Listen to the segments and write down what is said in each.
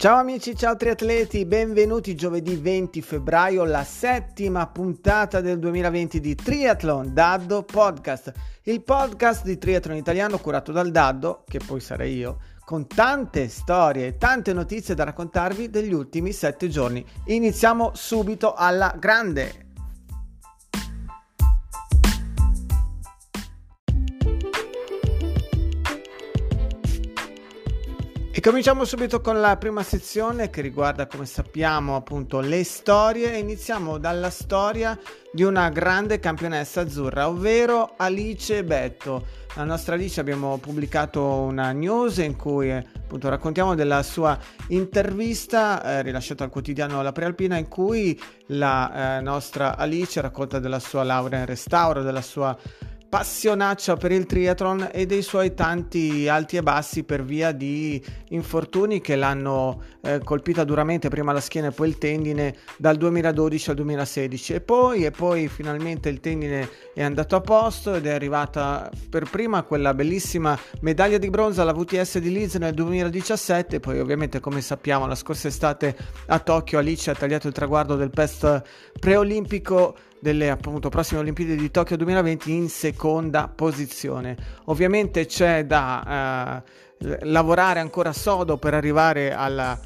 Ciao amici, ciao triatleti, benvenuti giovedì 20 febbraio, la settima puntata del 2020 di Triathlon Daddo Podcast, il podcast di triathlon italiano curato dal Daddo, che poi sarei io, con tante storie e tante notizie da raccontarvi degli ultimi sette giorni. Iniziamo subito alla grande. E cominciamo subito con la prima sezione che riguarda, come sappiamo, appunto le storie. Iniziamo dalla storia di una grande campionessa azzurra, ovvero Alice Betto. La nostra Alice abbiamo pubblicato una news in cui appunto raccontiamo della sua intervista eh, rilasciata al quotidiano La Prealpina in cui la eh, nostra Alice racconta della sua laurea in restauro, della sua passionaccia per il triathlon e dei suoi tanti alti e bassi per via di infortuni che l'hanno eh, colpita duramente prima la schiena e poi il tendine dal 2012 al 2016 e poi, e poi finalmente il tendine è andato a posto ed è arrivata per prima quella bellissima medaglia di bronzo alla VTS di Leeds nel 2017 poi ovviamente come sappiamo la scorsa estate a Tokyo Alice ha tagliato il traguardo del PEST preolimpico delle appunto prossime Olimpiadi di Tokyo 2020 in seconda posizione. Ovviamente c'è da eh, lavorare ancora sodo per arrivare al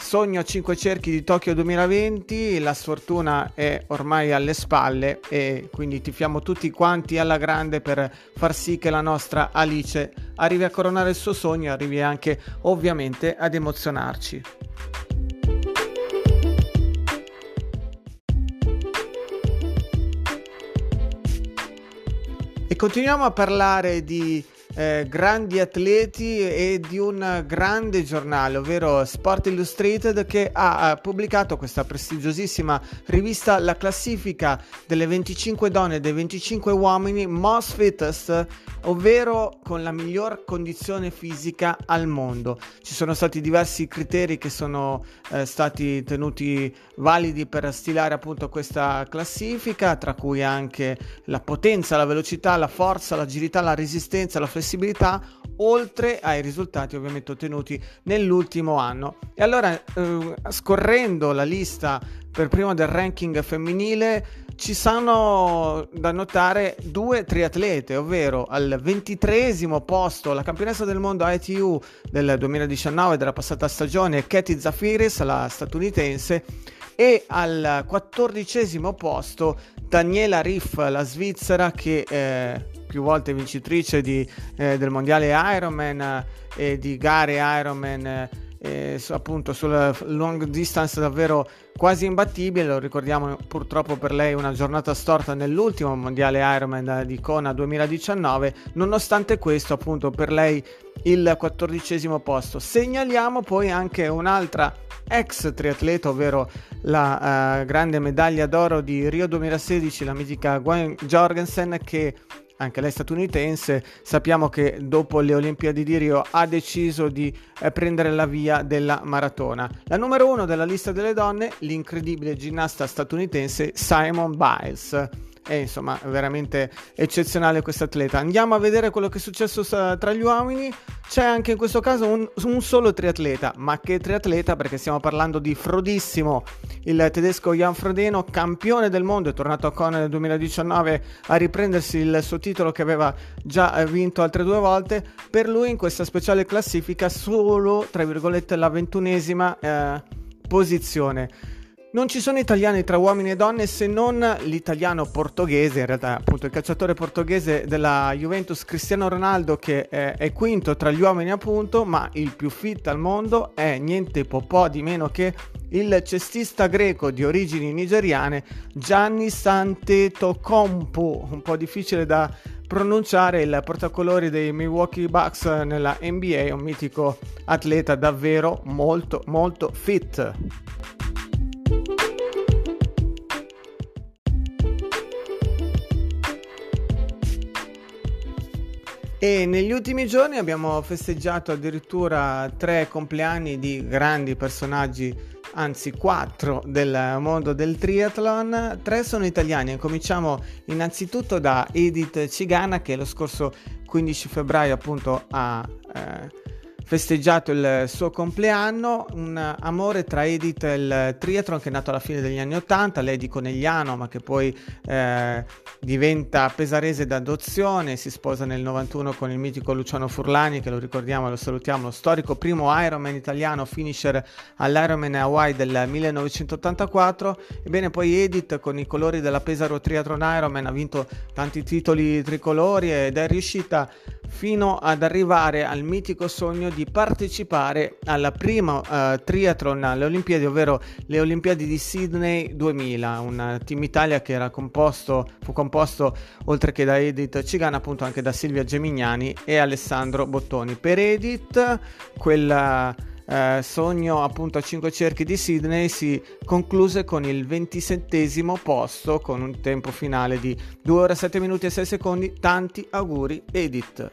sogno a 5 cerchi di Tokyo 2020, la sfortuna è ormai alle spalle e quindi tifiamo tutti quanti alla grande per far sì che la nostra Alice arrivi a coronare il suo sogno e arrivi anche ovviamente ad emozionarci. E continuiamo a parlare di eh, grandi atleti e di un grande giornale, ovvero Sport Illustrated, che ha, ha pubblicato questa prestigiosissima rivista La classifica delle 25 donne e dei 25 uomini most fittest, ovvero con la miglior condizione fisica al mondo. Ci sono stati diversi criteri che sono eh, stati tenuti validi per stilare appunto questa classifica, tra cui anche la potenza, la velocità, la forza, l'agilità, la resistenza, la flessibilità, oltre ai risultati ovviamente ottenuti nell'ultimo anno. E allora, eh, scorrendo la lista per prima del ranking femminile, ci sono da notare due triatlete, ovvero al ventitreesimo posto la campionessa del mondo ITU del 2019 della passata stagione, Katie Zafiris, la statunitense, e al quattordicesimo posto Daniela Riff, la svizzera che eh, più volte vincitrice di, eh, del mondiale Ironman eh, e di gare Ironman eh, appunto sulla long distance davvero quasi imbattibile, lo ricordiamo purtroppo per lei una giornata storta nell'ultimo mondiale Ironman di Kona 2019, nonostante questo appunto per lei il quattordicesimo posto. Segnaliamo poi anche un'altra ex triatleta, ovvero la uh, grande medaglia d'oro di Rio 2016, la mitica Gwen Jorgensen che anche lei statunitense, sappiamo che dopo le Olimpiadi di Rio ha deciso di eh, prendere la via della maratona. La numero uno della lista delle donne, l'incredibile ginnasta statunitense Simon Biles è insomma veramente eccezionale questo atleta. Andiamo a vedere quello che è successo tra gli uomini. C'è anche in questo caso un, un, solo triatleta, ma che triatleta perché stiamo parlando di Frodissimo, il tedesco Jan Frodeno, campione del mondo, è tornato a Kona nel 2019 a riprendersi il suo titolo che aveva già vinto altre due volte. Per lui in questa speciale classifica solo, tra virgolette, la ventunesima eh, posizione. Non ci sono italiani tra uomini e donne se non l'italiano portoghese, in realtà appunto il calciatore portoghese della Juventus Cristiano Ronaldo che è, è quinto tra gli uomini appunto, ma il più fit al mondo è niente po' di meno che il cestista greco di origini nigeriane Gianni Santetokounmpo, un po' difficile da pronunciare il portacolori dei Milwaukee Bucks nella NBA, un mitico atleta davvero molto molto fit. E negli ultimi giorni abbiamo festeggiato addirittura tre compleanni di grandi personaggi, anzi quattro del mondo del triathlon. Tre sono italiani. Cominciamo innanzitutto da Edith Cigana che lo scorso 15 febbraio appunto ha eh, festeggiato il suo compleanno, un amore tra Edith e il triathlon che è nato alla fine degli anni 80, lei di Conegliano ma che poi eh, diventa pesarese d'adozione, si sposa nel 91 con il mitico Luciano Furlani che lo ricordiamo e lo salutiamo, lo storico primo Ironman italiano, finisher all'Ironman Hawaii del 1984, ebbene poi Edith con i colori della Pesaro Triathlon Ironman ha vinto tanti titoli tricolori ed è riuscita fino ad arrivare al mitico sogno di partecipare alla prima uh, triathlon alle Olimpiadi, ovvero le Olimpiadi di Sydney 2000, un team Italia che era composto, fu composto oltre che da Edith Cigana appunto anche da Silvia Gemignani e Alessandro Bottoni. Per Edith quel uh, sogno appunto a 5 cerchi di Sydney si concluse con il 27 posto con un tempo finale di 2 ore 7 minuti e 6 secondi. Tanti auguri Edith.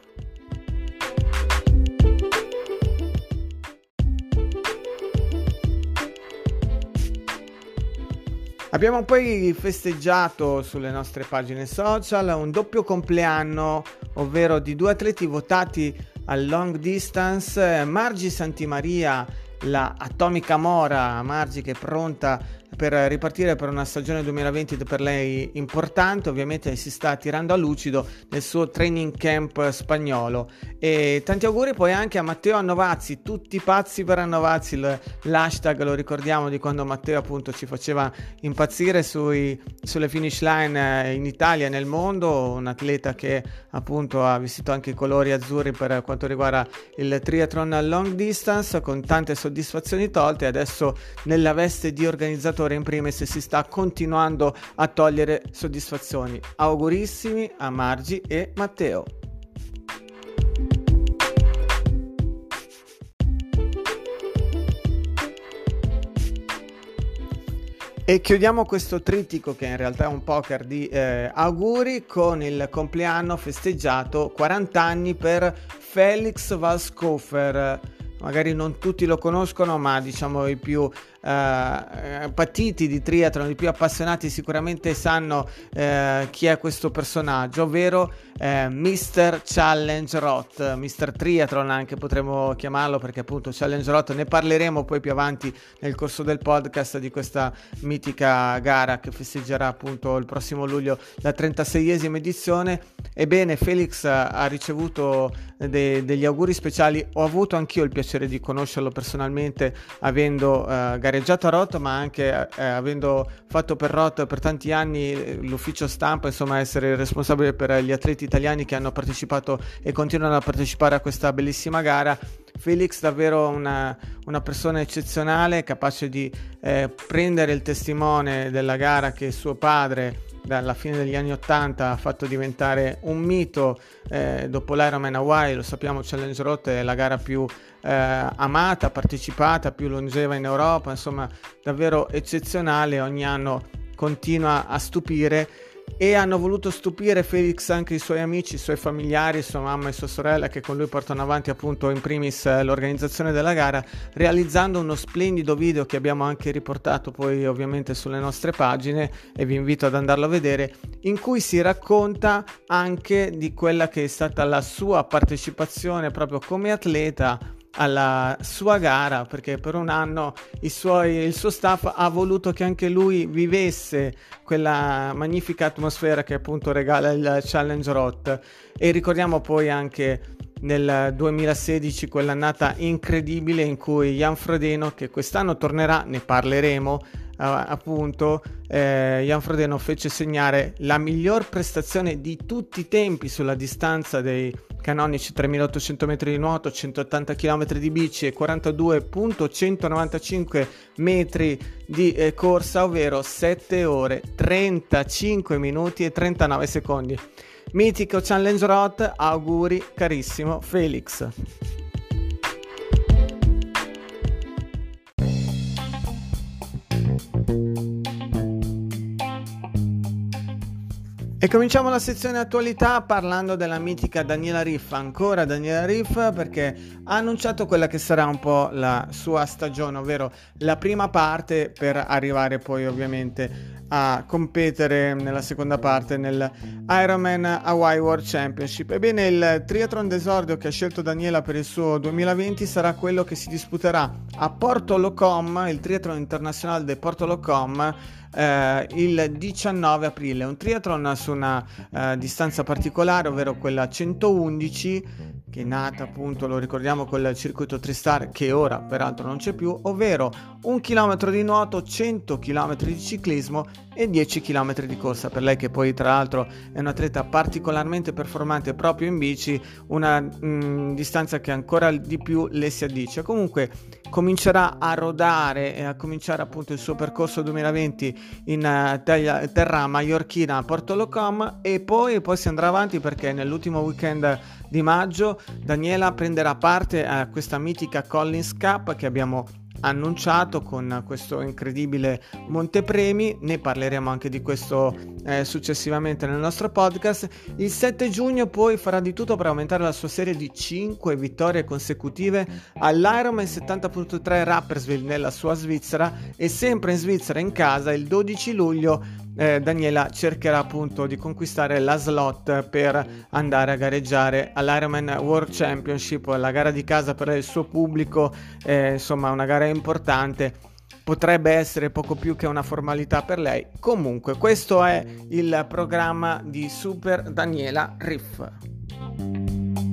Abbiamo poi festeggiato sulle nostre pagine social un doppio compleanno, ovvero di due atleti votati al long distance, Margi Santimaria, la atomica Mora, Margi che è pronta per ripartire per una stagione 2020 per lei importante, ovviamente si sta tirando a lucido nel suo training camp spagnolo. E tanti auguri poi anche a Matteo Annovazzi, tutti pazzi per Annovazzi, l'hashtag lo ricordiamo di quando Matteo appunto ci faceva impazzire sui, sulle finish line eh, in Italia e nel mondo, un atleta che appunto ha vestito anche i colori azzurri per quanto riguarda il triathlon long distance con tante soddisfazioni tolte, adesso nella veste di organizzatore in primis si sta continuando a togliere soddisfazioni. Augurissimi a Margi e Matteo. E chiudiamo questo trittico che in realtà è un poker di eh, auguri con il compleanno festeggiato 40 anni per Felix Valscofer. Magari non tutti lo conoscono, ma diciamo i più eh, patiti di triathlon, i più appassionati sicuramente sanno eh, chi è questo personaggio, ovvero eh, Mr. Challenge Rot, Mr. Triathlon anche potremmo chiamarlo perché appunto Challenge Rot ne parleremo poi più avanti nel corso del podcast di questa mitica gara che festeggerà appunto il prossimo luglio la 36esima edizione. Ebbene Felix ha ricevuto de- degli auguri speciali, ho avuto anch'io il piacere di conoscerlo personalmente avendo uh, gareggiato a Rot, ma anche eh, avendo fatto per Rot per tanti anni eh, l'ufficio stampa, insomma essere responsabile per gli atleti italiani che hanno partecipato e continuano a partecipare a questa bellissima gara. Felix davvero una, una persona eccezionale, capace di eh, prendere il testimone della gara che suo padre dalla fine degli anni 80 ha fatto diventare un mito eh, dopo l'Ironman Hawaii, lo sappiamo Challenge Road è la gara più eh, amata, partecipata, più longeva in Europa, insomma davvero eccezionale, ogni anno continua a stupire. E hanno voluto stupire Felix anche i suoi amici, i suoi familiari, sua mamma e sua sorella che con lui portano avanti appunto in primis eh, l'organizzazione della gara realizzando uno splendido video che abbiamo anche riportato poi ovviamente sulle nostre pagine e vi invito ad andarlo a vedere in cui si racconta anche di quella che è stata la sua partecipazione proprio come atleta alla sua gara perché per un anno suoi, il suo staff ha voluto che anche lui vivesse quella magnifica atmosfera che appunto regala il Challenge Rot. E ricordiamo poi anche nel 2016 quell'annata incredibile in cui Jan Frodeno che quest'anno tornerà, ne parleremo appunto eh, Jan Frodeno fece segnare la miglior prestazione di tutti i tempi sulla distanza dei canonici 3800 metri di nuoto, 180 km di bici e 42.195 metri di eh, corsa, ovvero 7 ore 35 minuti e 39 secondi. Mitico Challenge Rot, auguri carissimo Felix. E cominciamo la sezione attualità parlando della mitica Daniela Riff, ancora Daniela Riff perché ha annunciato quella che sarà un po' la sua stagione, ovvero la prima parte per arrivare poi ovviamente a competere nella seconda parte nel Ironman Hawaii World Championship. Ebbene, il triathlon d'esordio che ha scelto Daniela per il suo 2020 sarà quello che si disputerà a Porto Locom, il triathlon internazionale di Porto Locom eh, il 19 aprile, un triathlon su una eh, distanza particolare, ovvero quella 111 che è nata appunto, lo ricordiamo, col circuito Tristar che ora peraltro non c'è più, ovvero un chilometro di nuoto, 100 km di ciclismo e 10 km di corsa. Per lei che poi tra l'altro è un atleta particolarmente performante proprio in bici, una mh, mm, distanza che ancora di più le si addice. Comunque comincerà a rodare e a cominciare appunto il suo percorso 2020 in uh, terra maiorchina a Porto Locom e poi, poi si andrà avanti perché nell'ultimo weekend di maggio Daniela prenderà parte a questa mitica Collins Cup che abbiamo annunciato con questo incredibile montepremi, ne parleremo anche di questo eh, successivamente nel nostro podcast. Il 7 giugno poi farà di tutto per aumentare la sua serie di 5 vittorie consecutive all'Ironman 70.3 Rapperswil nella sua Svizzera e sempre in Svizzera in casa il 12 luglio eh, Daniela cercherà appunto di conquistare la slot per andare a gareggiare all'Ironman World Championship, la gara di casa per il suo pubblico, eh, insomma una gara importante potrebbe essere poco più che una formalità per lei. Comunque, questo è il programma di Super Daniela Riff.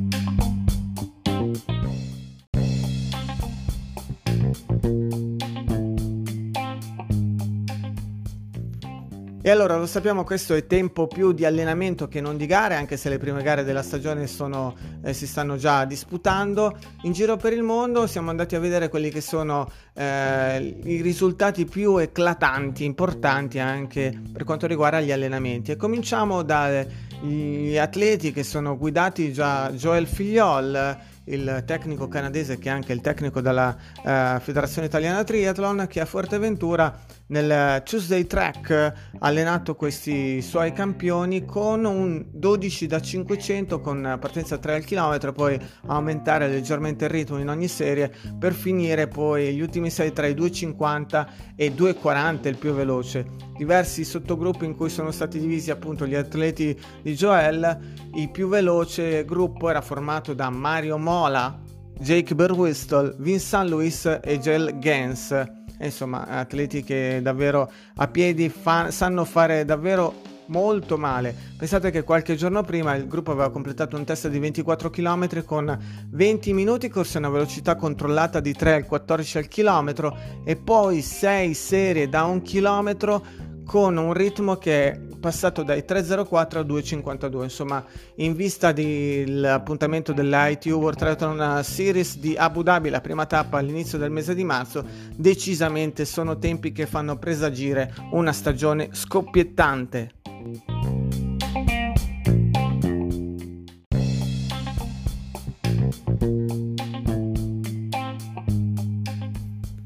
E allora lo sappiamo, questo è tempo più di allenamento che non di gare, anche se le prime gare della stagione sono, eh, si stanno già disputando. In giro per il mondo siamo andati a vedere quelli che sono eh, i risultati più eclatanti, importanti anche per quanto riguarda gli allenamenti. E cominciamo dagli atleti che sono guidati già Joel Figliol il tecnico canadese che è anche il tecnico della uh, Federazione Italiana Triathlon che a Fuerteventura nel Tuesday Track ha allenato questi suoi campioni con un 12 da 500 con partenza 3 al chilometro poi aumentare leggermente il ritmo in ogni serie per finire poi gli ultimi 6 tra i 2,50 e 2,40 il più veloce. Diversi sottogruppi in cui sono stati divisi appunto gli atleti di Joel il più veloce gruppo era formato da Mario Mola Jake Berwistol, Vincent Louis e Gel Gans insomma atleti che davvero a piedi fa- sanno fare davvero molto male. Pensate che qualche giorno prima il gruppo aveva completato un test di 24 km con 20 minuti corse a una velocità controllata di 3 al 14 al chilometro e poi 6 serie da un chilometro con un ritmo che è passato dai 3.04 a 2.52 insomma in vista dell'appuntamento dell'ITU World Triathlon Series di Abu Dhabi la prima tappa all'inizio del mese di marzo decisamente sono tempi che fanno presagire una stagione scoppiettante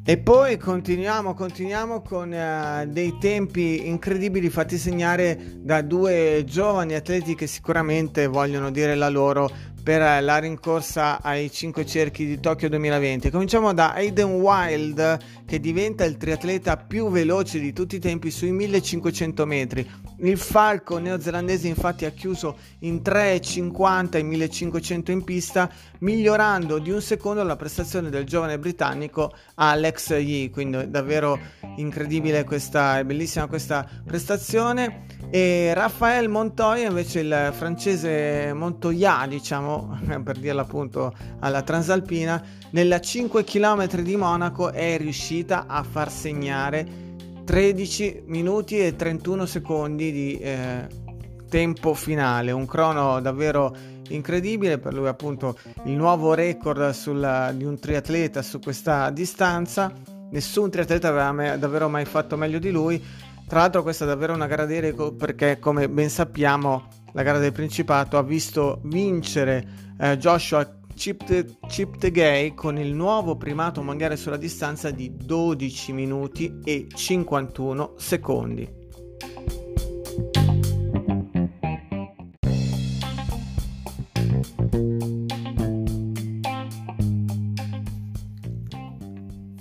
E poi continuiamo, continuiamo con uh, dei tempi incredibili fatti segnare da due giovani atleti che sicuramente vogliono dire la loro per la rincorsa ai 5 cerchi di Tokyo 2020. Cominciamo da Aiden Wild che diventa il triatleta più veloce di tutti i tempi sui 1500 metri. Il falco neozelandese infatti ha chiuso in 3,50 e 1500 in pista, migliorando di un secondo la prestazione del giovane britannico Alex Yee, quindi davvero incredibile questa, bellissima questa prestazione. E Raphael Montoya invece il francese Montoya, diciamo, per dirla appunto alla Transalpina, nella 5 km di Monaco è riuscita a far segnare 13 minuti e 31 secondi di eh, tempo finale, un crono davvero incredibile per lui appunto il nuovo record sul, di un triatleta su questa distanza. Nessun triatleta aveva mai, davvero mai fatto meglio di lui. Tra l'altro questa è davvero una gara di record perché come ben sappiamo la gara del Principato ha visto vincere eh, Joshua Chip the, Chip the Gay con il nuovo primato mondiale sulla distanza di 12 minuti e 51 secondi.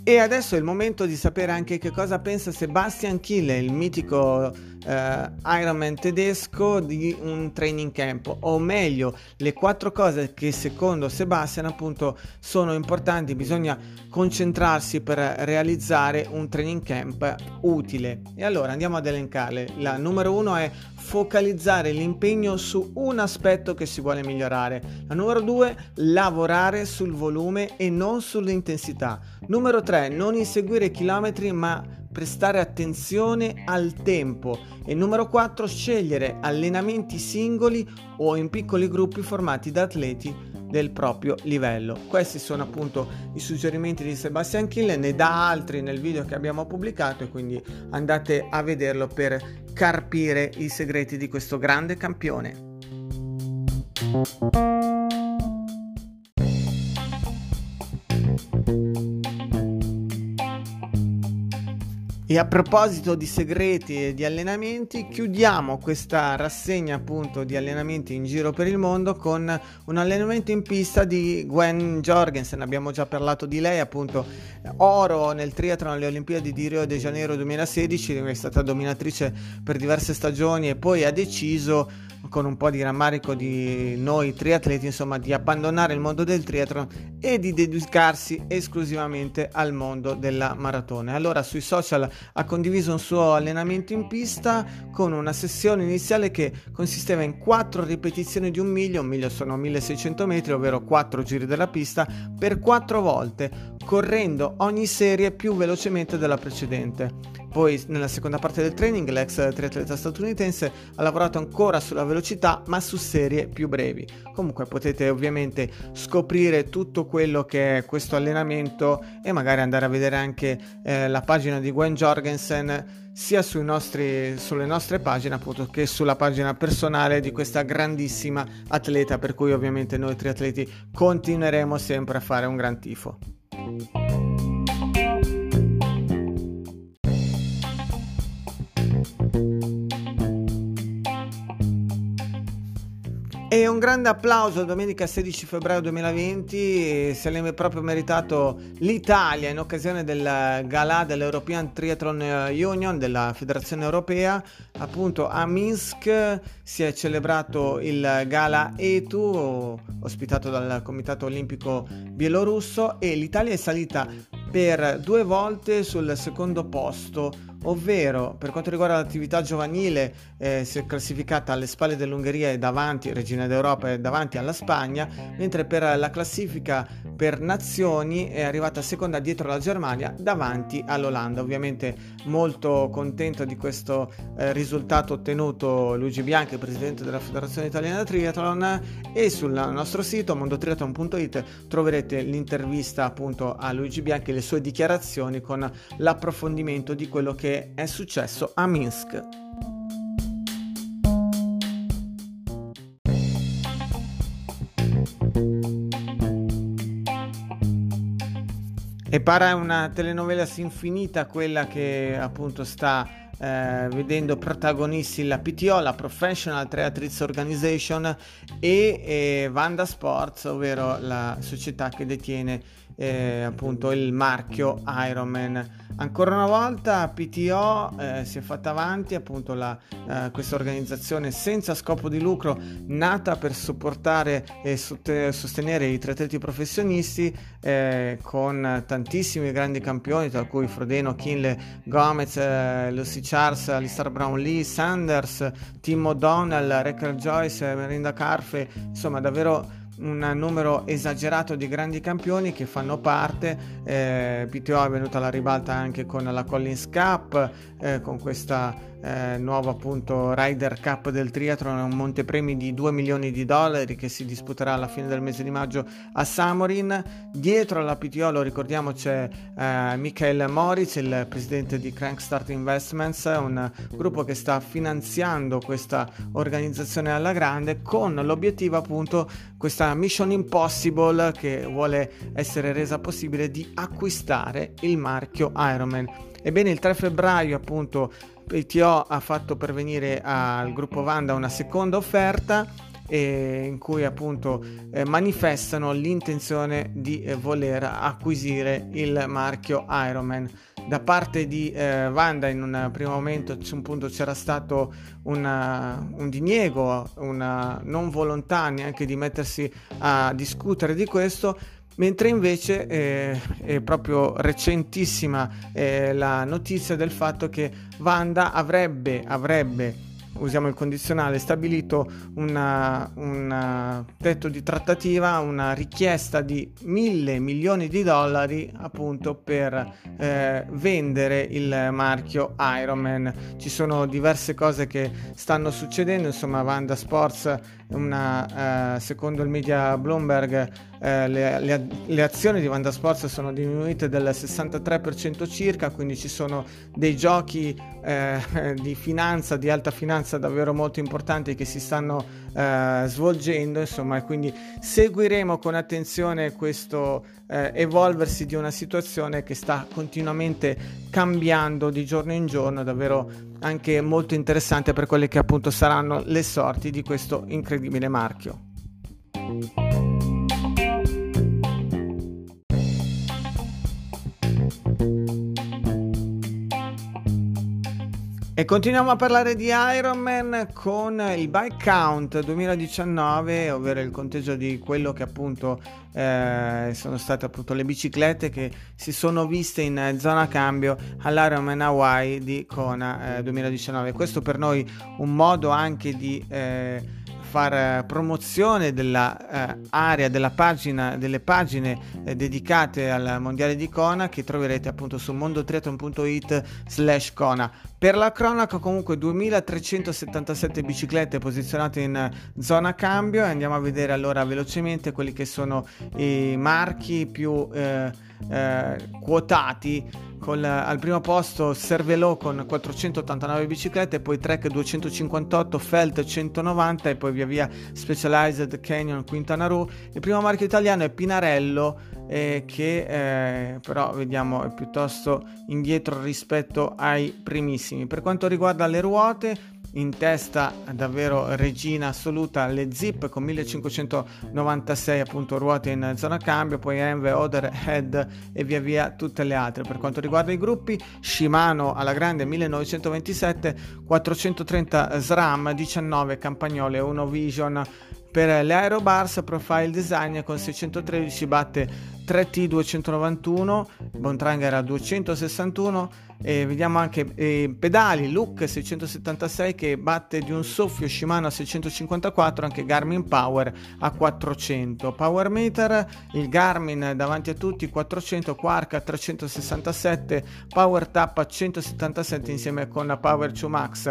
E adesso è il momento di sapere anche che cosa pensa Sebastian Kille, il mitico eh, Ironman tedesco, di un training camp, o meglio, le quattro cose che secondo Sebastian appunto sono importanti, bisogna concentrarsi per realizzare un training camp utile. E allora andiamo ad elencarle. La numero uno è focalizzare l'impegno su un aspetto che si vuole migliorare. La numero due, lavorare sul volume e non sull'intensità. Numero 3, non inseguire chilometri ma prestare attenzione al tempo. E numero 4, scegliere allenamenti singoli o in piccoli gruppi formati da atleti del proprio livello. Questi sono appunto i suggerimenti di Sebastian Kill, ne dà altri nel video che abbiamo pubblicato e quindi andate a vederlo per carpire i segreti di questo grande campione. E a proposito di segreti e di allenamenti, chiudiamo questa rassegna appunto di allenamenti in giro per il mondo con un allenamento in pista di Gwen Jorgensen. Abbiamo già parlato di lei, appunto oro nel triathlon alle Olimpiadi di Rio de Janeiro 2016, è stata dominatrice per diverse stagioni e poi ha deciso con un po' di rammarico di noi triatleti, insomma, di abbandonare il mondo del triathlon e di dedicarsi esclusivamente al mondo della maratona. Allora sui social ha condiviso un suo allenamento in pista con una sessione iniziale che consisteva in 4 ripetizioni di un miglio, un miglio sono 1600 metri, ovvero 4 giri della pista per 4 volte, correndo ogni serie più velocemente della precedente. Poi nella seconda parte del training l'ex triatleta statunitense ha lavorato ancora sulla velocità ma su serie più brevi. Comunque potete ovviamente scoprire tutto quello che è questo allenamento e magari andare a vedere anche eh, la pagina di Gwen Jorgensen sia nostri, sulle nostre pagine appunto che sulla pagina personale di questa grandissima atleta per cui ovviamente noi triatleti continueremo sempre a fare un gran tifo. Bye. E un grande applauso domenica 16 febbraio 2020, se l'è proprio meritato l'Italia in occasione del gala dell'European Triathlon Union della Federazione Europea. Appunto a Minsk si è celebrato il gala ETU ospitato dal Comitato Olimpico Bielorusso e l'Italia è salita per due volte sul secondo posto ovvero per quanto riguarda l'attività giovanile eh, si è classificata alle spalle dell'Ungheria e davanti, regina d'Europa e davanti alla Spagna, mentre per la classifica per nazioni è arrivata seconda dietro la Germania davanti all'Olanda. Ovviamente molto contento di questo eh, risultato ottenuto Luigi Bianchi, presidente della Federazione Italiana Triathlon e sul nostro sito mondotriathlon.it troverete l'intervista appunto a Luigi Bianchi e le sue dichiarazioni con l'approfondimento di quello che che è successo a Minsk. E para una telenovela infinita quella che appunto sta eh, vedendo protagonisti la PTO, la Professional Triathletes Organization e, e Vanda Sports, ovvero la società che detiene eh, appunto il marchio Ironman. Ancora una volta PTO eh, si è fatta avanti, appunto la, eh, questa organizzazione senza scopo di lucro nata per supportare e sostenere i triatleti professionisti eh, con tantissimi grandi campioni tra cui Frodeno, Kinle, Gomez, eh, Lucy Charles, Alistair Brown Lee, Sanders, Tim O'Donnell, Recker Joyce, Merinda Carfe, insomma davvero un numero esagerato di grandi campioni che fanno parte. Eh, PTO è venuta alla ribalta anche con la Collins Cup, eh, con questa eh, nuovo appunto Ryder Cup del triathlon, un montepremi di 2 milioni di dollari che si disputerà alla fine del mese di maggio a Samorin. Dietro alla PTO, lo ricordiamo, c'è eh, Michael Moritz, il presidente di Crankstart Investments, un gruppo che sta finanziando questa organizzazione alla grande con l'obiettivo appunto questa mission impossible che vuole essere resa possibile di acquistare il marchio Ironman. Ebbene, il 3 febbraio appunto PTO ha fatto pervenire al gruppo Vanda una seconda offerta eh, in cui appunto eh, manifestano l'intenzione di eh, voler acquisire il marchio Ironman da parte di eh, Wanda in un primo momento un punto c'era stato una, un diniego, una non volontà neanche di mettersi a discutere di questo, mentre invece eh, è proprio recentissima eh, la notizia del fatto che Wanda avrebbe, avrebbe usiamo il condizionale, stabilito un tetto di trattativa, una richiesta di mille milioni di dollari appunto per eh, vendere il marchio Ironman. Ci sono diverse cose che stanno succedendo, insomma Vanda Sports una, eh, secondo il media Bloomberg eh, le, le, le, azioni di Vanda Sports sono diminuite del 63% circa, quindi ci sono dei giochi eh, di finanza, di alta finanza davvero molto importanti che si stanno eh, svolgendo, insomma, e quindi seguiremo con attenzione questo eh, evolversi di una situazione che sta continuamente cambiando di giorno in giorno, davvero anche molto interessante per quelle che appunto saranno le sorti di questo incredibile marchio. E continuiamo a parlare di Ironman con il Bike Count 2019, ovvero il conteggio di quello che appunto eh, sono state appunto le biciclette che si sono viste in zona cambio all'Ironman Hawaii di Kona eh, 2019. Questo per noi un modo anche di eh, far eh, promozione dell'area, eh, della pagina, delle pagine eh, dedicate al mondiale di Kona che troverete appunto su mondotriathlon.it slash Kona. Per la cronaca comunque 2377 biciclette posizionate in zona cambio e andiamo a vedere allora velocemente quelli che sono i marchi più eh, eh, quotati Col, al primo posto Cervelo con 489 biciclette, poi Trek 258, Felt 190 e poi via via Specialized Canyon Quintana Roo. Il primo marchio italiano è Pinarello eh, che eh, però vediamo è piuttosto indietro rispetto ai primissimi. Per quanto riguarda le ruote, in testa davvero regina assoluta. Le Zip con 1596 appunto ruote in zona cambio poi Enve, Oder, Head e via via tutte le altre. Per quanto riguarda i gruppi Shimano alla grande 1927 430 SRAM 19 Campagnole 1 Vision per le Aerobars Profile Design con 613 batte 3T 291, Bontrang era 261 e vediamo anche eh, pedali Look 676 che batte di un soffio Shimano a 654, anche Garmin Power a 400. Power Meter, il Garmin davanti a tutti 400, Quark a 367, Power Tap a 177 insieme con Power 2 Max.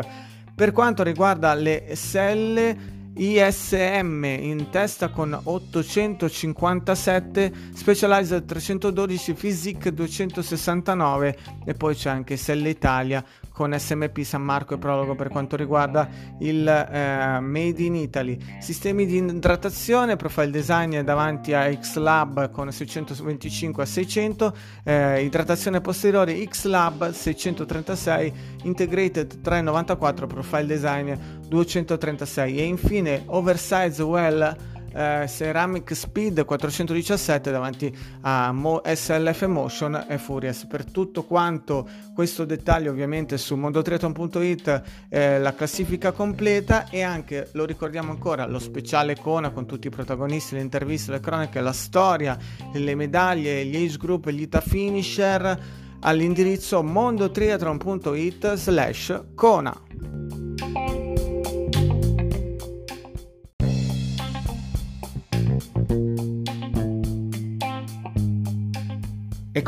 Per quanto riguarda le selle ISM in testa con 857, Specialized 312, Physique 269 e poi c'è anche Selle Italia con SMP San Marco e Prologo per quanto riguarda il eh, Made in Italy. Sistemi di idratazione, profile design davanti a X-Lab con 625 a 600, eh, idratazione posteriore X-Lab 636, Integrated 394, profile design 236 e infine Oversize Well eh, Ceramic Speed 417 davanti a Mo- SLF Motion e Furious. Per tutto quanto questo dettaglio ovviamente su mondotriathlon.it eh, la classifica completa e anche, lo ricordiamo ancora, lo speciale Kona con tutti i protagonisti, le interviste, le cronache, la storia, le medaglie, gli age group, gli ita finisher all'indirizzo mondotriathlon.it slash Kona.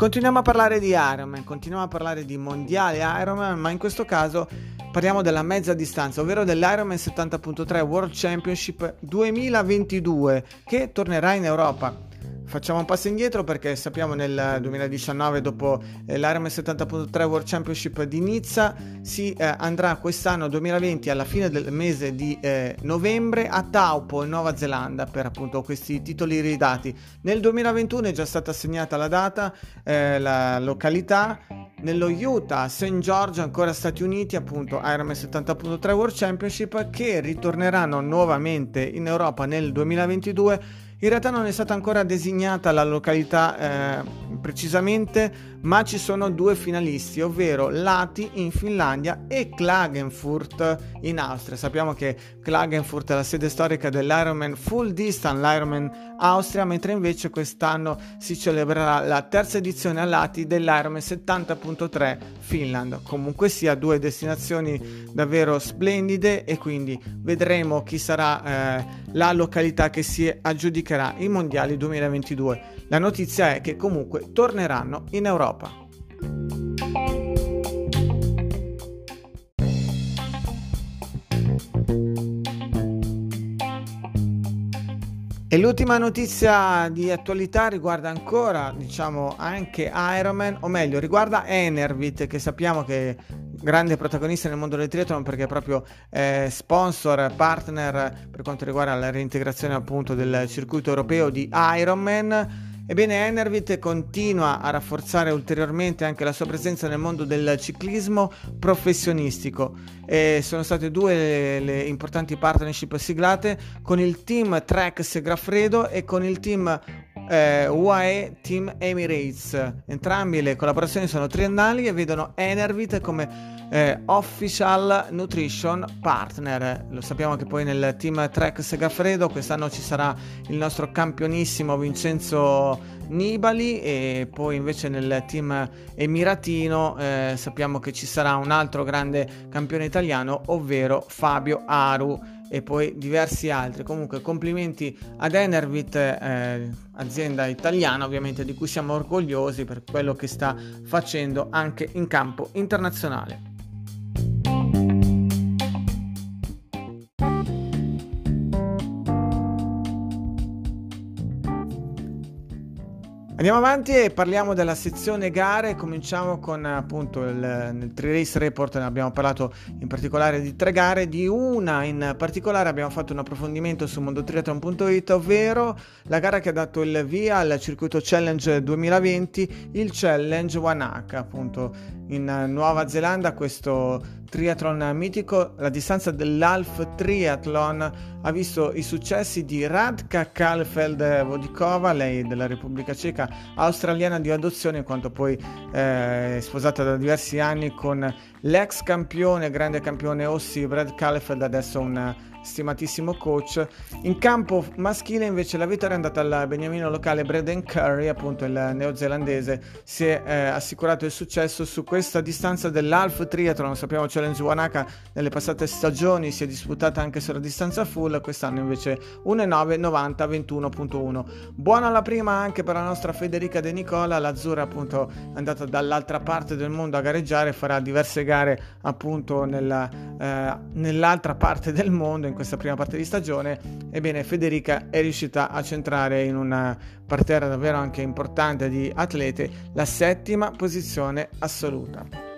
Continuiamo a parlare di Ironman, continuiamo a parlare di mondiale Ironman, ma in questo caso parliamo della mezza distanza, ovvero dell'Ironman 70.3 World Championship 2022 che tornerà in Europa. Facciamo un passo indietro perché sappiamo nel 2019 dopo eh, l'Ironman 70.3 World Championship di Nizza si eh, andrà quest'anno 2020 alla fine del mese di eh, novembre a Taupo in Nuova Zelanda per appunto questi titoli ridati. Nel 2021 è già stata assegnata la data, eh, la località nello Utah, St. George, ancora Stati Uniti, appunto Ironman 70.3 World Championship che ritorneranno nuovamente in Europa nel 2022 in realtà non è stata ancora designata la località eh, precisamente, ma ci sono due finalisti, ovvero Lati in Finlandia e Klagenfurt in Austria. Sappiamo che Klagenfurt è la sede storica dell'Ironman Full Distance, l'Ironman Austria, mentre invece quest'anno si celebrerà la terza edizione a Lati dell'Ironman 70.3 Finland. Comunque sia due destinazioni davvero splendide e quindi vedremo chi sarà eh, la località che si aggiudicherà i mondiali 2022. La notizia è che comunque torneranno in Europa. E l'ultima notizia di attualità riguarda ancora, diciamo, anche Ironman, o meglio, riguarda Enervit, che sappiamo che grande protagonista nel mondo del triathlon perché è proprio eh, sponsor, partner per quanto riguarda la reintegrazione appunto del circuito europeo di Ironman. Ebbene, Enervit continua a rafforzare ulteriormente anche la sua presenza nel mondo del ciclismo professionistico. E sono state due le, le importanti partnership siglate con il team Trek Segrafredo e con il team eh, UAE Team Emirates. Entrambi le collaborazioni sono triennali e vedono Enervit come eh, Official Nutrition Partner. Lo sappiamo che poi nel team Trek Segafredo quest'anno ci sarà il nostro campionissimo Vincenzo Nibali e poi invece nel team emiratino eh, sappiamo che ci sarà un altro grande campione italiano, ovvero Fabio Aru e poi diversi altri. Comunque complimenti ad Enervit, eh, azienda italiana ovviamente di cui siamo orgogliosi per quello che sta facendo anche in campo internazionale. Andiamo avanti e parliamo della sezione gare, cominciamo con appunto il, nel Tri Race Report, ne abbiamo parlato in particolare di tre gare, di una in particolare abbiamo fatto un approfondimento su mondotriathlon.it, ovvero la gara che ha dato il via al circuito Challenge 2020, il Challenge Wanaka, appunto in Nuova Zelanda questo triathlon mitico, la distanza dell'Alf Triathlon ha visto i successi di Radka Kalfeld Vodikova, lei della Repubblica Ceca, australiana di adozione, in quanto poi eh, sposata da diversi anni con l'ex campione, grande campione Ossi Brad Kalfeld, adesso un stimatissimo coach. In campo maschile invece la vittoria è andata al beniamino locale Braden Curry, appunto il neozelandese, si è eh, assicurato il successo su questa distanza dell'Half Triathlon, sappiamo Challenge Wanaka nelle passate stagioni si è disputata anche sulla distanza full, quest'anno invece 1,9, 90, 21.1. Buona la prima anche per la nostra Federica De Nicola, l'azzurra appunto è andata dall'altra parte del mondo a gareggiare, farà diverse gare appunto nella, eh, nell'altra parte del mondo in questa prima parte di stagione, ebbene Federica è riuscita a centrare in una parterra davvero anche importante di atlete la settima posizione assoluta.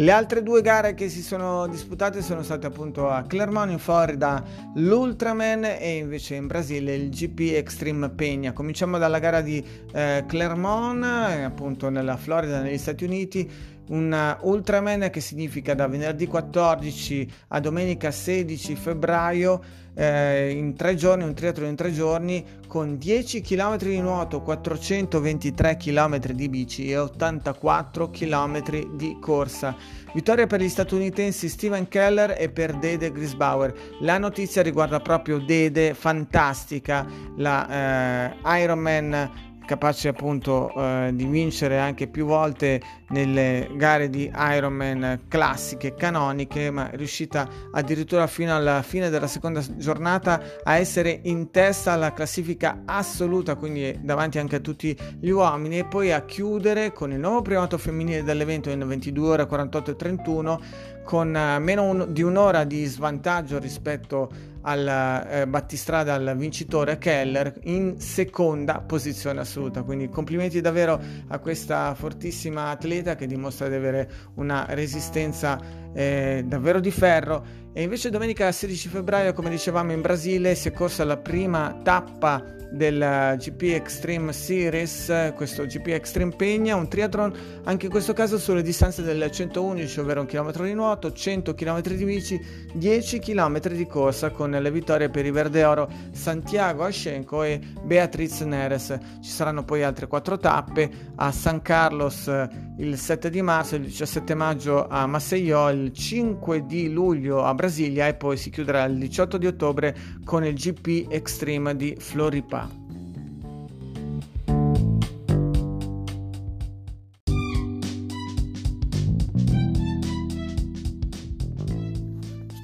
Le altre due gare che si sono disputate sono state appunto a Clermont in Florida l'Ultraman e invece in Brasile il GP Extreme Peña. Cominciamo dalla gara di eh, Clermont, eh, appunto nella Florida negli Stati Uniti un Ultraman che significa da venerdì 14 a domenica 16 febbraio eh, in tre giorni, un triathlon in tre giorni con 10 km di nuoto, 423 km di bici e 84 km di corsa. Vittoria per gli statunitensi Steven Keller e per Dede Grisbauer. La notizia riguarda proprio Dede, fantastica, la eh, Ironman capace appunto eh, di vincere anche più volte nelle gare di Ironman classiche, canoniche, ma riuscita addirittura fino alla fine della seconda giornata a essere in testa alla classifica assoluta, quindi davanti anche a tutti gli uomini, e poi a chiudere con il nuovo primato femminile dell'evento in 22 ore 48 e 31 con eh, meno un, di un'ora di svantaggio rispetto al eh, battistrada al vincitore Keller in seconda posizione assoluta. Quindi complimenti davvero a questa fortissima atleta che dimostra di avere una resistenza eh, davvero di ferro e invece domenica 16 febbraio come dicevamo in Brasile si è corsa la prima tappa del GP Extreme Series, questo GP Extreme Pegna, un triathlon anche in questo caso sulle distanze del 111, ovvero un chilometro di nuoto, 100 km di bici, 10 km di corsa con le vittorie per i Verde Oro Santiago Ascenco e Beatriz Neres. Ci saranno poi altre quattro tappe a San Carlos il 7 di marzo, il 17 maggio a Maceió, il 5 di luglio a Brasilia e poi si chiuderà il 18 di ottobre con il GP Extreme di Floripa.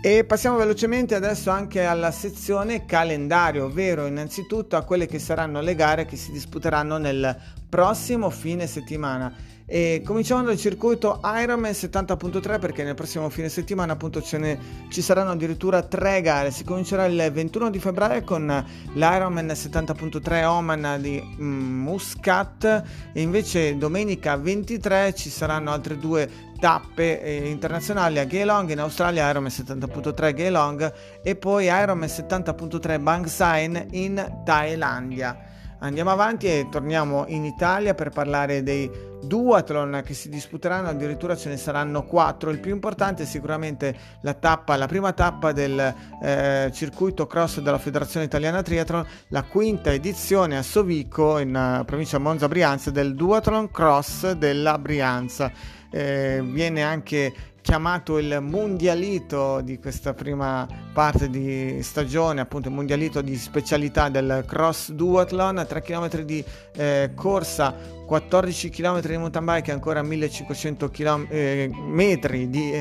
E passiamo velocemente adesso anche alla sezione calendario, ovvero innanzitutto a quelle che saranno le gare che si disputeranno nel prossimo fine settimana. E cominciamo dal circuito Ironman 70.3 perché nel prossimo fine settimana appunto ne, ci saranno addirittura tre gare. Si comincerà il 21 di febbraio con l'Ironman 70.3 Oman di mm, Muscat e invece domenica 23 ci saranno altre due tappe eh, internazionali a Geelong in Australia Ironman 70.3 Geelong e poi Ironman 70.3 Bangsain in Thailandia. Andiamo avanti e torniamo in Italia per parlare dei duathlon che si disputeranno, addirittura ce ne saranno quattro. Il più importante è sicuramente la tappa, la prima tappa del eh, circuito cross della Federazione Italiana Triathlon, la quinta edizione a Sovico in uh, provincia Monza Brianza del duathlon cross della Brianza. Eh, viene anche chiamato il mondialito di questa prima parte di stagione, appunto il mondialito di specialità del cross duathlon, 3 km di eh, corsa 14 km di mountain bike e ancora 1500 km, eh, metri di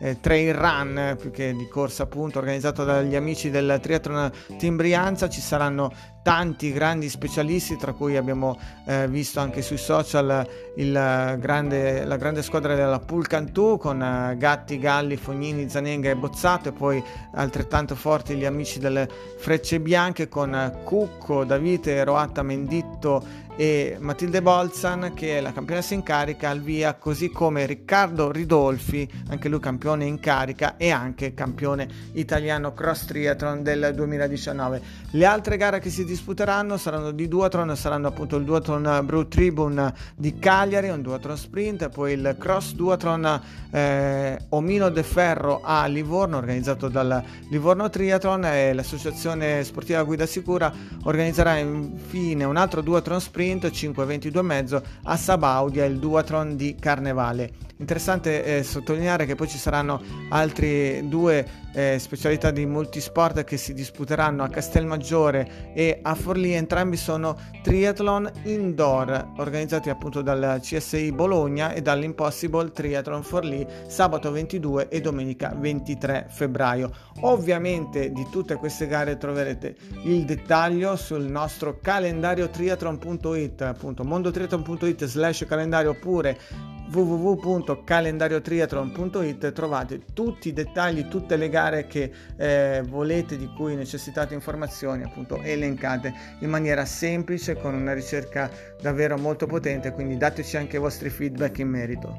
eh, trail run più che di corsa appunto organizzato dagli amici del triathlon Team Brianza. Ci saranno tanti grandi specialisti tra cui abbiamo eh, visto anche sui social grande, la grande squadra della Pulcantù con eh, Gatti, Galli, Fognini, Zanenga e Bozzato e poi altrettanto forti gli amici delle Frecce Bianche con Cucco, Davide, Roatta, Menditto e Matilde Bolzan che è la campionessa in carica al via così come Riccardo Ridolfi anche lui campione in carica e anche campione italiano cross triathlon del 2019 le altre gare che si disputeranno saranno di duathlon saranno appunto il duathlon Brew Tribune di Cagliari un duathlon sprint poi il cross duathlon eh, Omino de Ferro a Livorno organizzato dal Livorno Triathlon e l'associazione sportiva Guida Sicura organizzerà infine un altro duathlon sprint sprint 5.22,5 a Sabaudia il duathlon di Carnevale. Interessante eh, sottolineare che poi ci saranno altre due eh, specialità di multisport che si disputeranno a Castelmaggiore e a Forlì, entrambi sono triathlon indoor organizzati appunto dal CSI Bologna e dall'Impossible Triathlon Forlì sabato 22 e domenica 23 febbraio. Ovviamente di tutte queste gare troverete il dettaglio sul nostro calendario triathlon.it appunto mondotriathlon.it slash calendario oppure www.calendariotriathlon.it trovate tutti i dettagli, tutte le gare che eh, volete, di cui necessitate informazioni, appunto elencate in maniera semplice con una ricerca davvero molto potente, quindi dateci anche i vostri feedback in merito.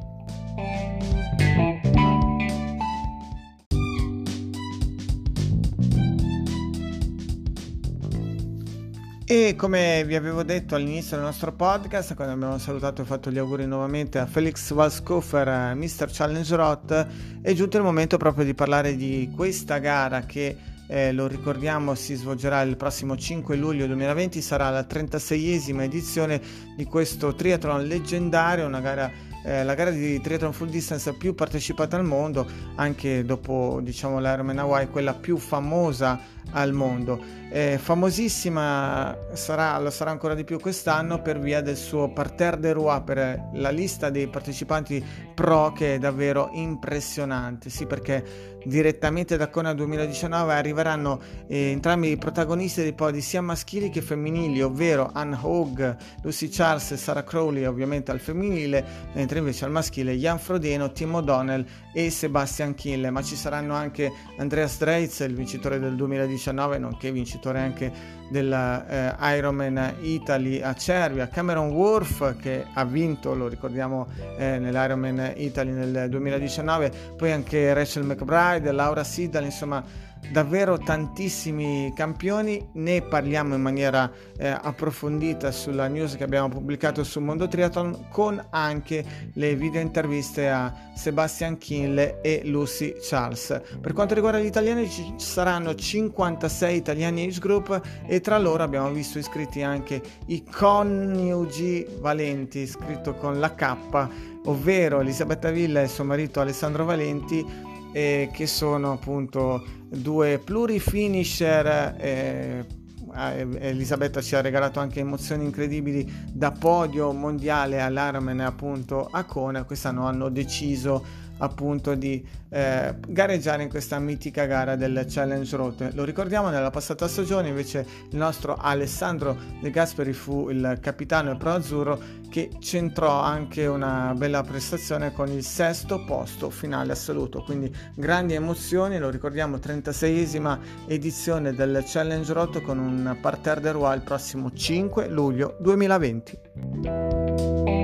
E come vi avevo detto all'inizio del nostro podcast, quando abbiamo salutato e fatto gli auguri nuovamente a Felix Walskofer, Mr. Challenge Rot, è giunto il momento proprio di parlare di questa gara che eh, lo ricordiamo si svolgerà il prossimo 5 luglio 2020, sarà la 36esima edizione di questo triathlon leggendario, una gara eh, la gara di triathlon full distance più partecipata al mondo, anche dopo diciamo l'Ironman Hawaii, quella più famosa al mondo. Eh, famosissima sarà, lo sarà ancora di più quest'anno per via del suo parterre de roi per la lista dei partecipanti pro che è davvero impressionante. Sì, perché direttamente da Kona 2019 arriveranno eh, entrambi i protagonisti dei podi sia maschili che femminili, ovvero Anne Hogue, Lucy Charles e Sarah Crowley ovviamente al femminile, mentre invece al maschile Jan Frodeno, Tim O'Donnell e Sebastian Kiel, ma ci saranno anche Andreas Dreitz, il vincitore del 2019, nonché vincitore anche della eh, Ironman Italy a Cervia, Cameron Worth che ha vinto, lo ricordiamo eh, nell'Ironman Italy nel 2019, poi anche Rachel McBride, Laura Siddal, insomma davvero tantissimi campioni, ne parliamo in maniera eh, approfondita sulla news che abbiamo pubblicato su Mondo Triathlon con anche le video interviste a Sebastian Kinle e Lucy Charles. Per quanto riguarda gli italiani ci saranno 56 italiani age group e tra loro abbiamo visto iscritti anche i coniugi Valenti, scritto con la K, ovvero Elisabetta Villa e suo marito Alessandro Valenti eh, che sono appunto due plurifinisher. Eh, Elisabetta ci ha regalato anche emozioni incredibili da podio mondiale all'Ironman appunto a Kona quest'anno hanno deciso appunto di eh, gareggiare in questa mitica gara del Challenge Road. Lo ricordiamo nella passata stagione invece il nostro Alessandro De Gasperi fu il capitano e pro azzurro che centrò anche una bella prestazione con il sesto posto finale assoluto, quindi grandi emozioni, lo ricordiamo 36esima edizione del Challenge Road con un parterre de Roi il prossimo 5 luglio 2020.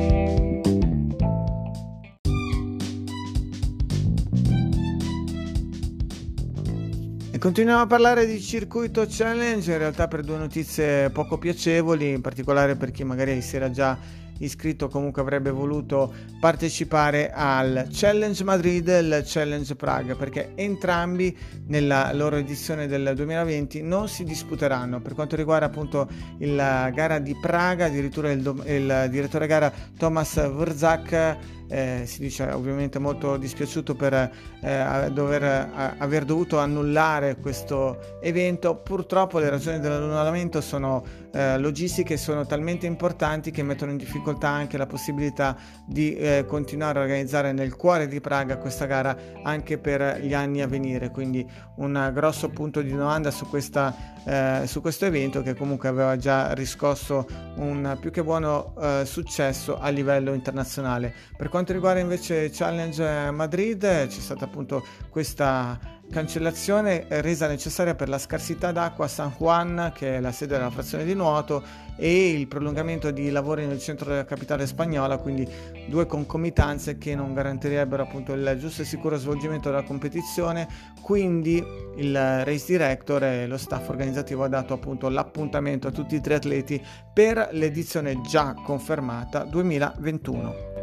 Continuiamo a parlare di circuito challenge, in realtà per due notizie poco piacevoli, in particolare per chi magari si era già iscritto comunque avrebbe voluto partecipare al Challenge Madrid e il Challenge Praga perché entrambi nella loro edizione del 2020 non si disputeranno per quanto riguarda appunto la gara di Praga addirittura il, il direttore gara Thomas Wrzak eh, si dice ovviamente molto dispiaciuto per eh, dover a, aver dovuto annullare questo evento. Purtroppo le ragioni dell'annullamento sono eh, logistiche, sono talmente importanti che mettono in difficoltà anche la possibilità di eh, continuare a organizzare nel cuore di Praga questa gara anche per gli anni a venire. Quindi un grosso punto di domanda su, questa, eh, su questo evento che comunque aveva già riscosso un più che buono eh, successo a livello internazionale. Per quanto riguarda invece Challenge Madrid c'è stata appunto questa cancellazione resa necessaria per la scarsità d'acqua a San Juan, che è la sede della frazione di nuoto, e il prolungamento di lavori nel centro della capitale spagnola, quindi due concomitanze che non garantirebbero appunto il giusto e sicuro svolgimento della competizione. Quindi il race director e lo staff organizzativo ha dato appunto l'appuntamento a tutti i triatleti per l'edizione già confermata 2021.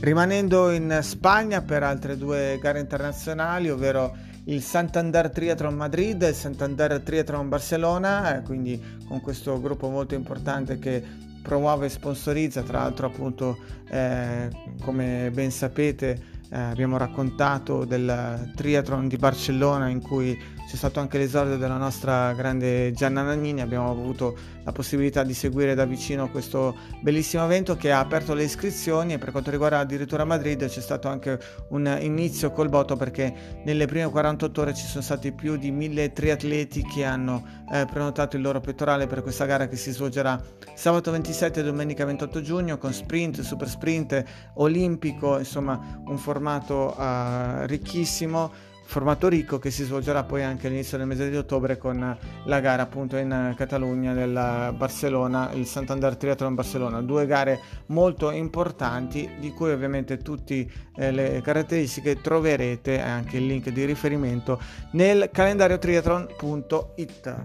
Rimanendo in Spagna per altre due gare internazionali, ovvero il Santander Triathlon Madrid e il Santander Triathlon Barcellona, eh, quindi con questo gruppo molto importante che promuove e sponsorizza, tra l'altro appunto eh, come ben sapete eh, abbiamo raccontato del triathlon di Barcellona in cui c'è stato anche l'esordio della nostra grande Gianna Nannini, abbiamo avuto la possibilità di seguire da vicino questo bellissimo evento che ha aperto le iscrizioni e per quanto riguarda addirittura Madrid c'è stato anche un inizio col botto perché nelle prime 48 ore ci sono stati più di mille triatleti che hanno eh, prenotato il loro pettorale per questa gara che si svolgerà sabato 27 e domenica 28 giugno con sprint, super sprint, olimpico, insomma un formato uh, ricchissimo formato ricco che si svolgerà poi anche all'inizio del mese di ottobre con la gara appunto in Catalogna del Barcellona, il Santander Triathlon Barcellona, due gare molto importanti di cui ovviamente tutte eh, le caratteristiche troverete anche il link di riferimento nel calendario triathlon.it.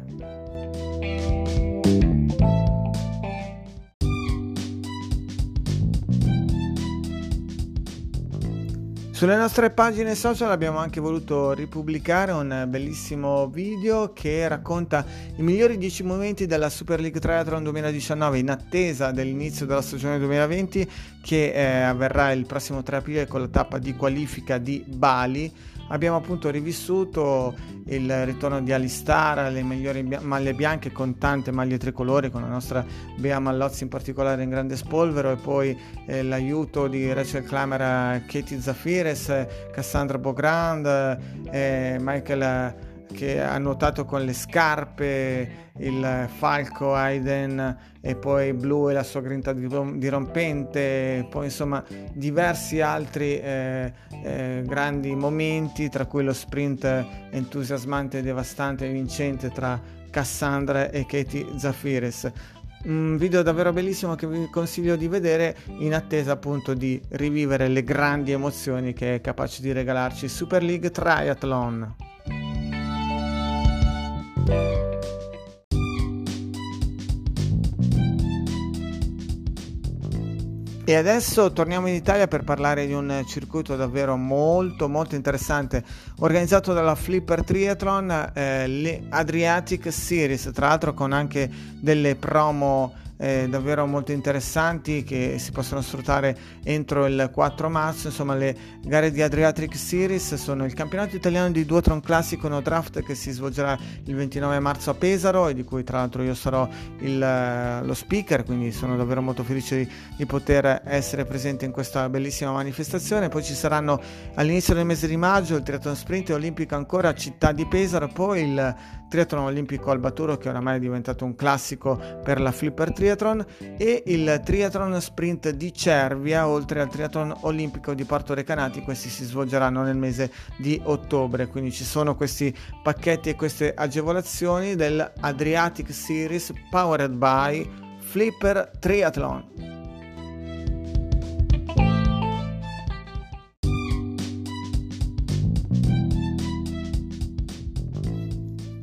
Sulle nostre pagine social abbiamo anche voluto ripubblicare un bellissimo video che racconta i migliori 10 momenti della Super League Triathlon 2019 in attesa dell'inizio della stagione 2020 che eh, avverrà il prossimo 3 aprile con la tappa di qualifica di Bali abbiamo appunto rivissuto il ritorno di Alistar, le migliori maglie bianche con tante maglie tricolori, con la nostra Bea Mallozzi in particolare in grande spolvero e poi eh, l'aiuto di Rachel Klamer, Katie Zafires, Cassandra Bogrand, eh, Michael che ha nuotato con le scarpe, il falco Aiden e poi Blue e la sua grinta dirompente, poi insomma diversi altri eh, eh, grandi momenti, tra cui lo sprint entusiasmante, devastante e vincente tra Cassandra e Katie Zafires un video davvero bellissimo che vi consiglio di vedere in attesa appunto di rivivere le grandi emozioni che è capace di regalarci Super League Triathlon. E adesso torniamo in Italia per parlare di un circuito davvero molto molto interessante organizzato dalla Flipper Triathlon, eh, le Adriatic Series, tra l'altro con anche delle promo eh, davvero molto interessanti che si possono sfruttare entro il 4 marzo. Insomma, le gare di Adriatic Series sono il campionato italiano di Duotron Classico No Draft che si svolgerà il 29 marzo a Pesaro e di cui tra l'altro io sarò il, lo speaker, quindi sono davvero molto felice di, di poter essere presente in questa bellissima manifestazione. Poi ci saranno all'inizio del mese di maggio il triathlon sprint olimpico ancora a Città di Pesaro, poi il triathlon olimpico Albaturo che oramai è diventato un classico per la Flipper Triathlon e il triathlon sprint di Cervia oltre al triathlon olimpico di Porto Recanati questi si svolgeranno nel mese di ottobre. Quindi ci sono questi pacchetti e queste agevolazioni del Adriatic Series powered by Flipper Triathlon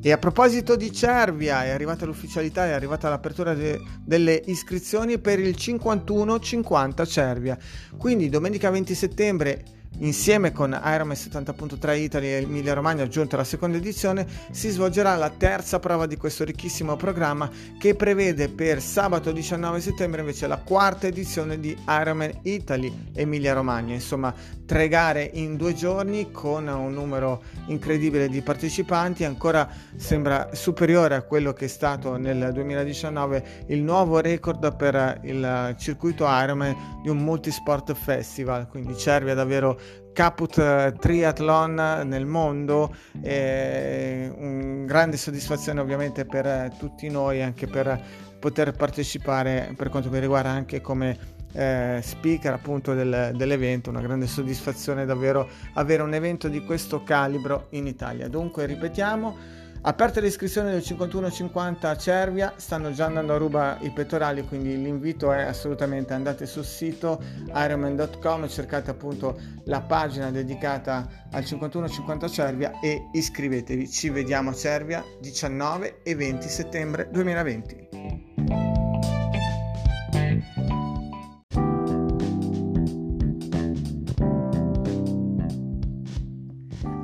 E a proposito di Cervia, è arrivata l'ufficialità, è arrivata l'apertura de- delle iscrizioni per il 51-50 Cervia. Quindi domenica 20 settembre Insieme con Ironman 70.3 Italy e Emilia Romagna, aggiunta la seconda edizione, si svolgerà la terza prova di questo ricchissimo programma che prevede per sabato 19 settembre invece la quarta edizione di Ironman Italy Emilia Romagna. Insomma, tre gare in due giorni con un numero incredibile di partecipanti, ancora sembra superiore a quello che è stato nel 2019 il nuovo record per il circuito Ironman di un multisport festival, quindi Cervia davvero caput eh, triathlon nel mondo e un grande soddisfazione ovviamente per eh, tutti noi anche per poter partecipare per quanto mi riguarda anche come eh, speaker appunto del, dell'evento. Una grande soddisfazione davvero avere un evento di questo calibro in Italia. Dunque ripetiamo Aperte le iscrizioni del 51-50 a Cervia, stanno già andando a ruba i pettorali, quindi l'invito è assolutamente andate sul sito ironman.com, cercate appunto la pagina dedicata al 51-50 Cervia e iscrivetevi. Ci vediamo a Cervia 19 e 20 settembre 2020.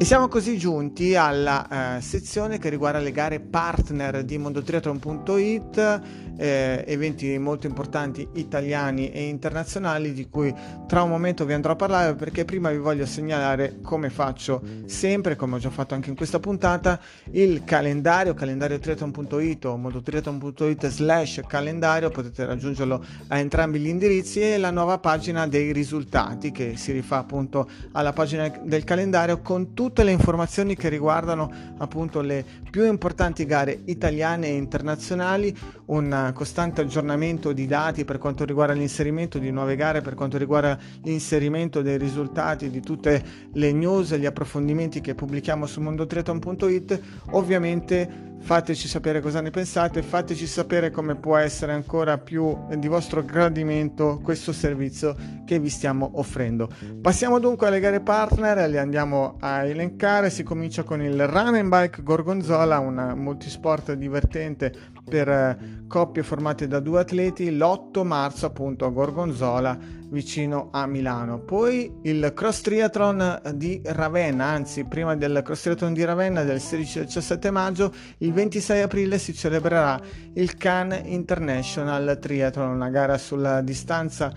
E siamo così giunti alla eh, sezione che riguarda le gare partner di mondotriathlon.it, eh, eventi molto importanti italiani e internazionali di cui tra un momento vi andrò a parlare perché prima vi voglio segnalare come faccio sempre, come ho già fatto anche in questa puntata, il calendario, calendariotriathlon.it o mondotriathlon.it slash calendario, potete raggiungerlo a entrambi gli indirizzi e la nuova pagina dei risultati che si rifà appunto alla pagina del calendario con tutti tutte le informazioni che riguardano appunto le più importanti gare italiane e internazionali, un costante aggiornamento di dati per quanto riguarda l'inserimento di nuove gare, per quanto riguarda l'inserimento dei risultati di tutte le news e gli approfondimenti che pubblichiamo su mondotriathlon.it. Ovviamente fateci sapere cosa ne pensate, fateci sapere come può essere ancora più di vostro gradimento questo servizio che vi stiamo offrendo. Passiamo dunque alle gare partner, le andiamo a elencare, si comincia con il Run and Bike Gorgonzola, un multisport divertente per eh, coppie formate da due atleti l'8 marzo appunto a Gorgonzola vicino a Milano. Poi il cross triathlon di Ravenna, anzi prima del cross triathlon di Ravenna del 16 e 17 maggio, il 26 aprile si celebrerà il Cannes International Triathlon, una gara sulla distanza,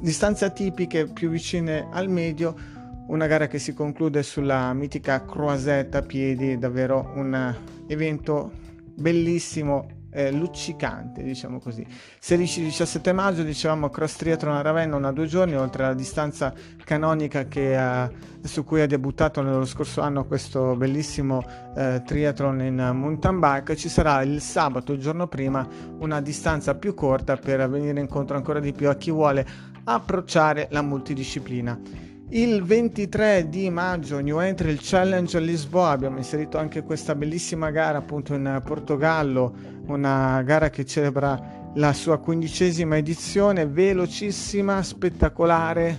distanze tipiche più vicine al medio, una gara che si conclude sulla mitica croisette a piedi, davvero un evento bellissimo eh, luccicante, diciamo così. 16-17 maggio, dicevamo, cross triathlon a Ravenna, una due giorni, oltre alla distanza canonica che, uh, su cui ha debuttato nello scorso anno questo bellissimo uh, triathlon in mountain bike, ci sarà il sabato, il giorno prima, una distanza più corta per venire incontro ancora di più a chi vuole approcciare la multidisciplina. Il 23 di maggio New Entry il Challenge a Lisboa, abbiamo inserito anche questa bellissima gara appunto in Portogallo, una gara che celebra la sua quindicesima edizione, velocissima, spettacolare,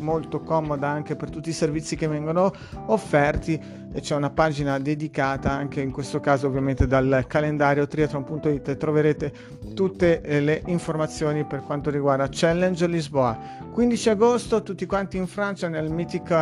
molto comoda anche per tutti i servizi che vengono offerti. E c'è una pagina dedicata anche in questo caso ovviamente dal calendario triathlon.it troverete tutte eh, le informazioni per quanto riguarda Challenge Lisboa 15 agosto tutti quanti in Francia nel mitico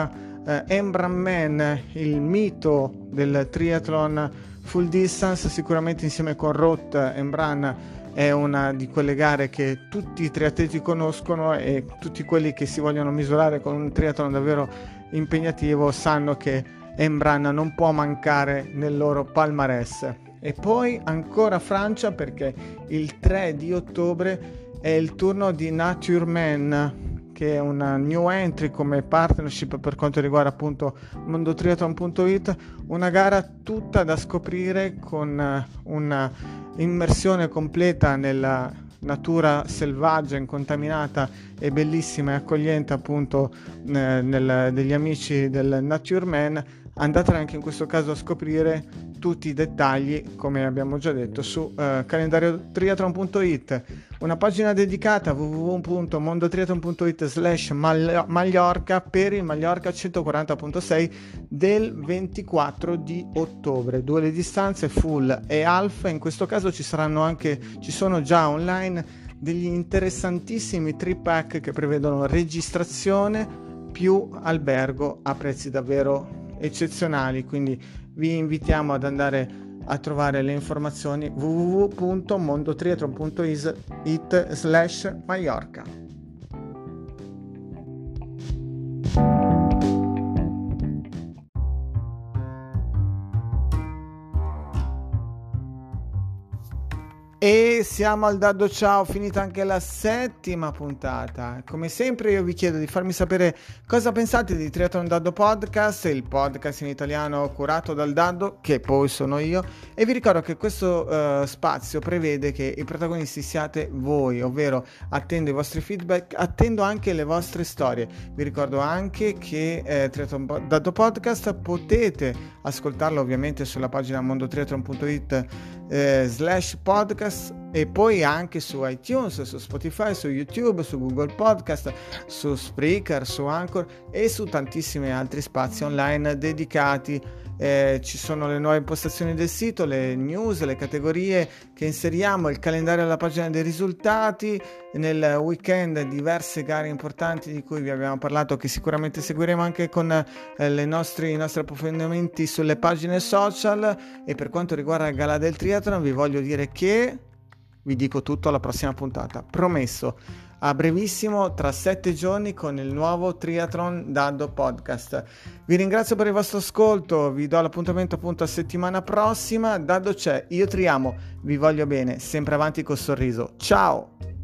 eh, Embranman il mito del triathlon full distance sicuramente insieme con Roth Embran è una di quelle gare che tutti i triatleti conoscono e tutti quelli che si vogliono misurare con un triathlon davvero impegnativo sanno che Embran non può mancare nel loro palmarès. E poi ancora Francia perché il 3 di ottobre è il turno di Nature Man che è una new entry come partnership per quanto riguarda appunto mondotriathlon.it, una gara tutta da scoprire con una immersione completa nella natura selvaggia, incontaminata e bellissima e accogliente appunto eh, nel, degli amici del Nature Man, andate anche in questo caso a scoprire tutti i dettagli, come abbiamo già detto, su uh, calendariotriathlon.it, una pagina dedicata www.mondotriathlon.it slash Mallorca per il Mallorca 140.6 del 24 di ottobre. Due le distanze full e alfa, in questo caso ci saranno anche, ci sono già online degli interessantissimi trip pack che prevedono registrazione più albergo a prezzi davvero eccezionali, quindi vi invitiamo ad andare a trovare le informazioni www.mondotriathlon.it slash Mallorca. E siamo al Daddo Ciao, finita anche la settima puntata. Come sempre io vi chiedo di farmi sapere cosa pensate di Triathlon Daddo Podcast, il podcast in italiano curato dal Daddo, che poi sono io, e vi ricordo che questo uh, spazio prevede che i protagonisti siate voi, ovvero attendo i vostri feedback, attendo anche le vostre storie. Vi ricordo anche che eh, Triathlon Daddo Podcast potete ascoltarlo ovviamente sulla pagina mondotriathlon.it eh, slash podcast e poi anche su iTunes, su Spotify, su YouTube, su Google Podcast, su Spreaker, su Anchor e su tantissimi altri spazi online dedicati. Eh, ci sono le nuove impostazioni del sito, le news, le categorie che inseriamo, il calendario alla pagina dei risultati, nel weekend diverse gare importanti di cui vi abbiamo parlato che sicuramente seguiremo anche con eh, nostri, i nostri approfondimenti sulle pagine social. E per quanto riguarda il Gala del Triathlon vi voglio dire che vi dico tutto alla prossima puntata, promesso a brevissimo tra sette giorni con il nuovo Triathlon Dado Podcast. Vi ringrazio per il vostro ascolto, vi do l'appuntamento appunto a settimana prossima. Dado c'è, io triamo, vi voglio bene, sempre avanti col sorriso. Ciao!